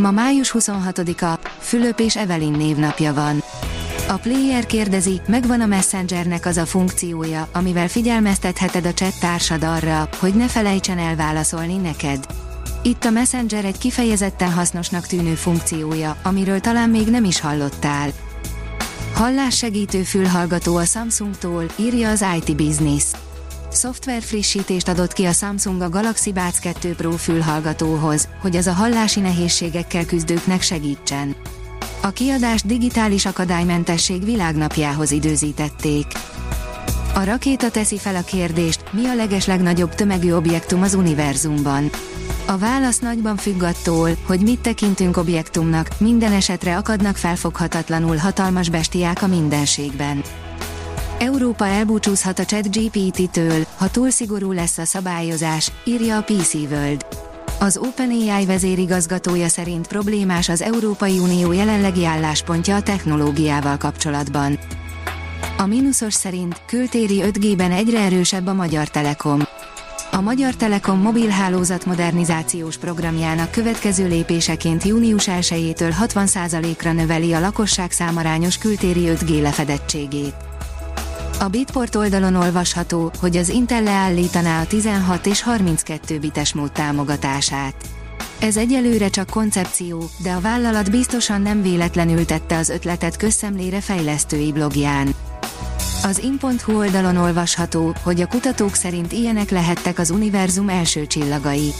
Ma május 26-a, Fülöp és Evelyn névnapja van. A player kérdezi, megvan a Messengernek az a funkciója, amivel figyelmeztetheted a chat társad arra, hogy ne felejtsen el válaszolni neked. Itt a Messenger egy kifejezetten hasznosnak tűnő funkciója, amiről talán még nem is hallottál. Hallássegítő fülhallgató a Samsungtól, írja az IT Business. Szoftver frissítést adott ki a Samsung a Galaxy Buds 2 Pro fülhallgatóhoz, hogy az a hallási nehézségekkel küzdőknek segítsen. A kiadást digitális akadálymentesség világnapjához időzítették. A rakéta teszi fel a kérdést, mi a legeslegnagyobb tömegű objektum az univerzumban. A válasz nagyban függ attól, hogy mit tekintünk objektumnak, minden esetre akadnak felfoghatatlanul hatalmas bestiák a mindenségben. Európa elbúcsúzhat a chat GPT-től, ha túl szigorú lesz a szabályozás, írja a PC World. Az OpenAI vezérigazgatója szerint problémás az Európai Unió jelenlegi álláspontja a technológiával kapcsolatban. A mínuszos szerint kültéri 5G-ben egyre erősebb a Magyar Telekom. A Magyar Telekom mobilhálózat modernizációs programjának következő lépéseként június 1-től 60%-ra növeli a lakosság számarányos kültéri 5G lefedettségét. A Bitport oldalon olvasható, hogy az Intel leállítaná a 16 és 32 bites mód támogatását. Ez egyelőre csak koncepció, de a vállalat biztosan nem véletlenül tette az ötletet közszemlére fejlesztői blogján. Az in.hu oldalon olvasható, hogy a kutatók szerint ilyenek lehettek az univerzum első csillagai.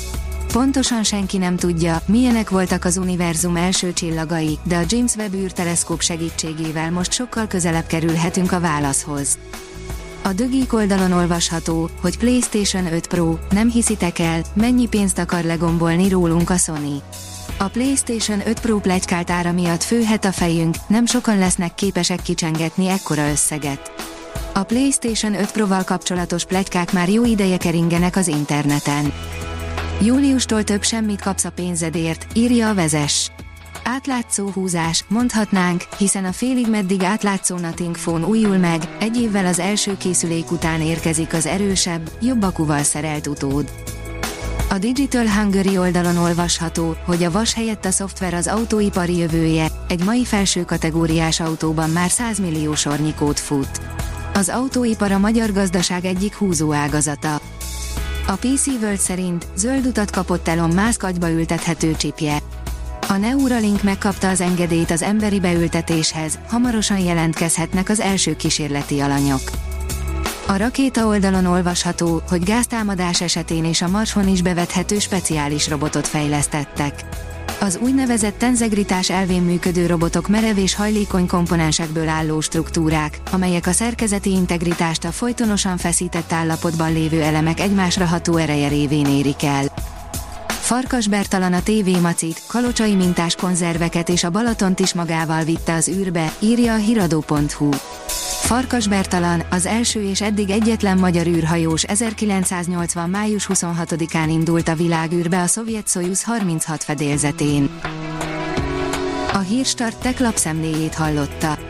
Pontosan senki nem tudja, milyenek voltak az univerzum első csillagai, de a James Webb űrteleszkóp segítségével most sokkal közelebb kerülhetünk a válaszhoz. A dögik oldalon olvasható, hogy PlayStation 5 Pro, nem hiszitek el, mennyi pénzt akar legombolni rólunk a Sony. A PlayStation 5 Pro plegykált ára miatt főhet a fejünk, nem sokan lesznek képesek kicsengetni ekkora összeget. A PlayStation 5 Pro-val kapcsolatos plegykák már jó ideje keringenek az interneten. Júliustól több semmit kapsz a pénzedért, írja a vezes. Átlátszó húzás, mondhatnánk, hiszen a félig meddig átlátszó Nothing Phone újul meg, egy évvel az első készülék után érkezik az erősebb, jobb akuval szerelt utód. A Digital Hungary oldalon olvasható, hogy a vas helyett a szoftver az autóipari jövője, egy mai felső kategóriás autóban már 100 millió sornyi kód fut. Az autóipar a magyar gazdaság egyik húzó ágazata. A PC World szerint zöld utat kapott Elon Musk agyba ültethető csipje. A Neuralink megkapta az engedélyt az emberi beültetéshez, hamarosan jelentkezhetnek az első kísérleti alanyok. A rakéta oldalon olvasható, hogy gáztámadás esetén és a Marson is bevethető speciális robotot fejlesztettek. Az úgynevezett tenzegritás elvén működő robotok merev és hajlékony komponensekből álló struktúrák, amelyek a szerkezeti integritást a folytonosan feszített állapotban lévő elemek egymásra ható ereje révén érik el. Farkas Bertalan a TV macit, kalocsai mintás konzerveket és a Balatont is magával vitte az űrbe, írja a hiradó.hu. Farkas Bertalan, az első és eddig egyetlen magyar űrhajós 1980. május 26-án indult a világűrbe a szovjet Soyuz 36 fedélzetén. A Hírstart tech lapszemléjét hallotta.